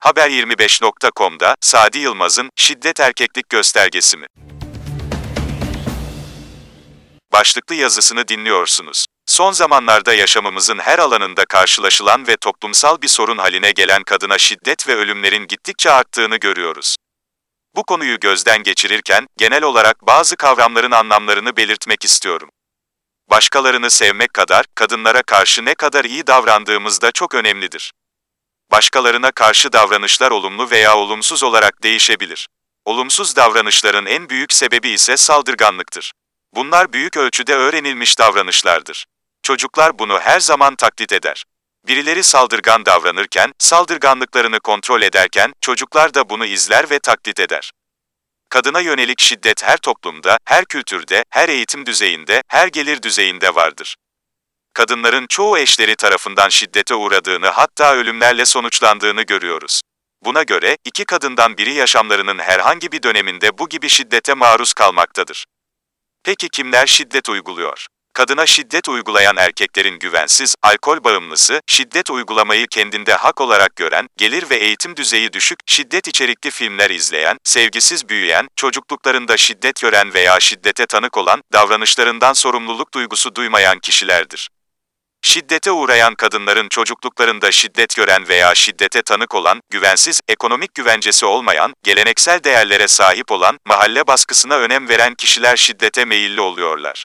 Haber25.com'da Sadi Yılmaz'ın şiddet erkeklik göstergesi mi? Başlıklı yazısını dinliyorsunuz. Son zamanlarda yaşamımızın her alanında karşılaşılan ve toplumsal bir sorun haline gelen kadına şiddet ve ölümlerin gittikçe arttığını görüyoruz. Bu konuyu gözden geçirirken, genel olarak bazı kavramların anlamlarını belirtmek istiyorum. Başkalarını sevmek kadar, kadınlara karşı ne kadar iyi davrandığımız da çok önemlidir. Başkalarına karşı davranışlar olumlu veya olumsuz olarak değişebilir. Olumsuz davranışların en büyük sebebi ise saldırganlıktır. Bunlar büyük ölçüde öğrenilmiş davranışlardır. Çocuklar bunu her zaman taklit eder. Birileri saldırgan davranırken, saldırganlıklarını kontrol ederken, çocuklar da bunu izler ve taklit eder. Kadına yönelik şiddet her toplumda, her kültürde, her eğitim düzeyinde, her gelir düzeyinde vardır. Kadınların çoğu eşleri tarafından şiddete uğradığını hatta ölümlerle sonuçlandığını görüyoruz. Buna göre, iki kadından biri yaşamlarının herhangi bir döneminde bu gibi şiddete maruz kalmaktadır. Peki kimler şiddet uyguluyor? Kadına şiddet uygulayan erkeklerin güvensiz, alkol bağımlısı, şiddet uygulamayı kendinde hak olarak gören, gelir ve eğitim düzeyi düşük, şiddet içerikli filmler izleyen, sevgisiz büyüyen, çocukluklarında şiddet gören veya şiddete tanık olan, davranışlarından sorumluluk duygusu duymayan kişilerdir. Şiddete uğrayan kadınların çocukluklarında şiddet gören veya şiddete tanık olan, güvensiz, ekonomik güvencesi olmayan, geleneksel değerlere sahip olan, mahalle baskısına önem veren kişiler şiddete meyilli oluyorlar.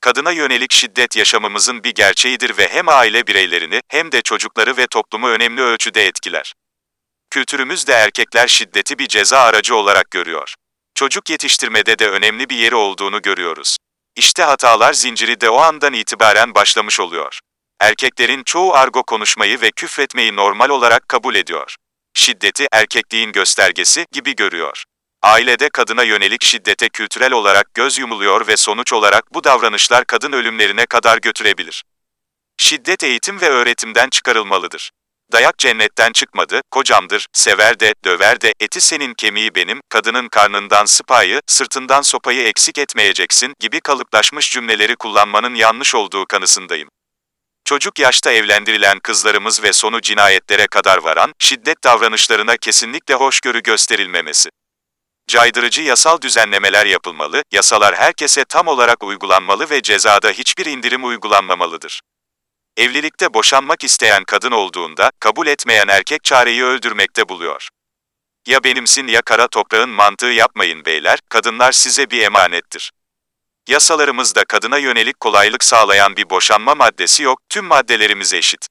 Kadına yönelik şiddet yaşamımızın bir gerçeğidir ve hem aile bireylerini hem de çocukları ve toplumu önemli ölçüde etkiler. Kültürümüzde erkekler şiddeti bir ceza aracı olarak görüyor. Çocuk yetiştirmede de önemli bir yeri olduğunu görüyoruz. İşte hatalar zinciri de o andan itibaren başlamış oluyor. Erkeklerin çoğu argo konuşmayı ve küfretmeyi normal olarak kabul ediyor. Şiddeti erkekliğin göstergesi gibi görüyor. Ailede kadına yönelik şiddete kültürel olarak göz yumuluyor ve sonuç olarak bu davranışlar kadın ölümlerine kadar götürebilir. Şiddet eğitim ve öğretimden çıkarılmalıdır. Dayak cennetten çıkmadı, kocamdır, sever de, döver de, eti senin kemiği benim, kadının karnından sıpayı, sırtından sopayı eksik etmeyeceksin gibi kalıplaşmış cümleleri kullanmanın yanlış olduğu kanısındayım. Çocuk yaşta evlendirilen kızlarımız ve sonu cinayetlere kadar varan, şiddet davranışlarına kesinlikle hoşgörü gösterilmemesi. Caydırıcı yasal düzenlemeler yapılmalı, yasalar herkese tam olarak uygulanmalı ve cezada hiçbir indirim uygulanmamalıdır. Evlilikte boşanmak isteyen kadın olduğunda, kabul etmeyen erkek çareyi öldürmekte buluyor. Ya benimsin ya kara toprağın mantığı yapmayın beyler, kadınlar size bir emanettir. Yasalarımızda kadına yönelik kolaylık sağlayan bir boşanma maddesi yok, tüm maddelerimiz eşit.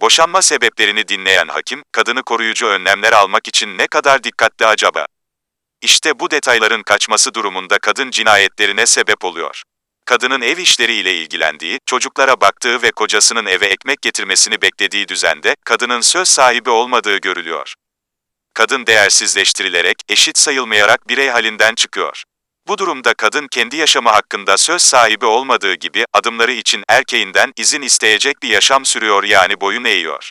Boşanma sebeplerini dinleyen hakim, kadını koruyucu önlemler almak için ne kadar dikkatli acaba? İşte bu detayların kaçması durumunda kadın cinayetlerine sebep oluyor. Kadının ev işleriyle ilgilendiği, çocuklara baktığı ve kocasının eve ekmek getirmesini beklediği düzende, kadının söz sahibi olmadığı görülüyor. Kadın değersizleştirilerek, eşit sayılmayarak birey halinden çıkıyor. Bu durumda kadın kendi yaşamı hakkında söz sahibi olmadığı gibi, adımları için erkeğinden izin isteyecek bir yaşam sürüyor yani boyun eğiyor.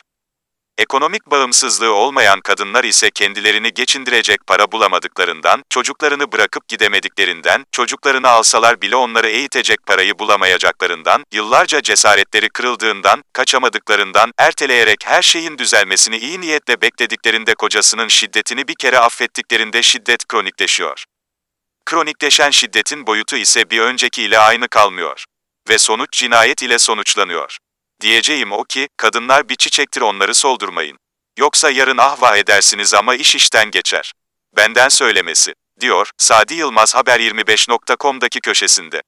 Ekonomik bağımsızlığı olmayan kadınlar ise kendilerini geçindirecek para bulamadıklarından, çocuklarını bırakıp gidemediklerinden, çocuklarını alsalar bile onları eğitecek parayı bulamayacaklarından, yıllarca cesaretleri kırıldığından, kaçamadıklarından, erteleyerek her şeyin düzelmesini iyi niyetle beklediklerinde kocasının şiddetini bir kere affettiklerinde şiddet kronikleşiyor. Kronikleşen şiddetin boyutu ise bir önceki ile aynı kalmıyor. Ve sonuç cinayet ile sonuçlanıyor. Diyeceğim o ki, kadınlar bir çiçektir onları soldurmayın. Yoksa yarın ahva edersiniz ama iş işten geçer. Benden söylemesi, diyor, Sadi Yılmaz Haber25.com'daki köşesinde.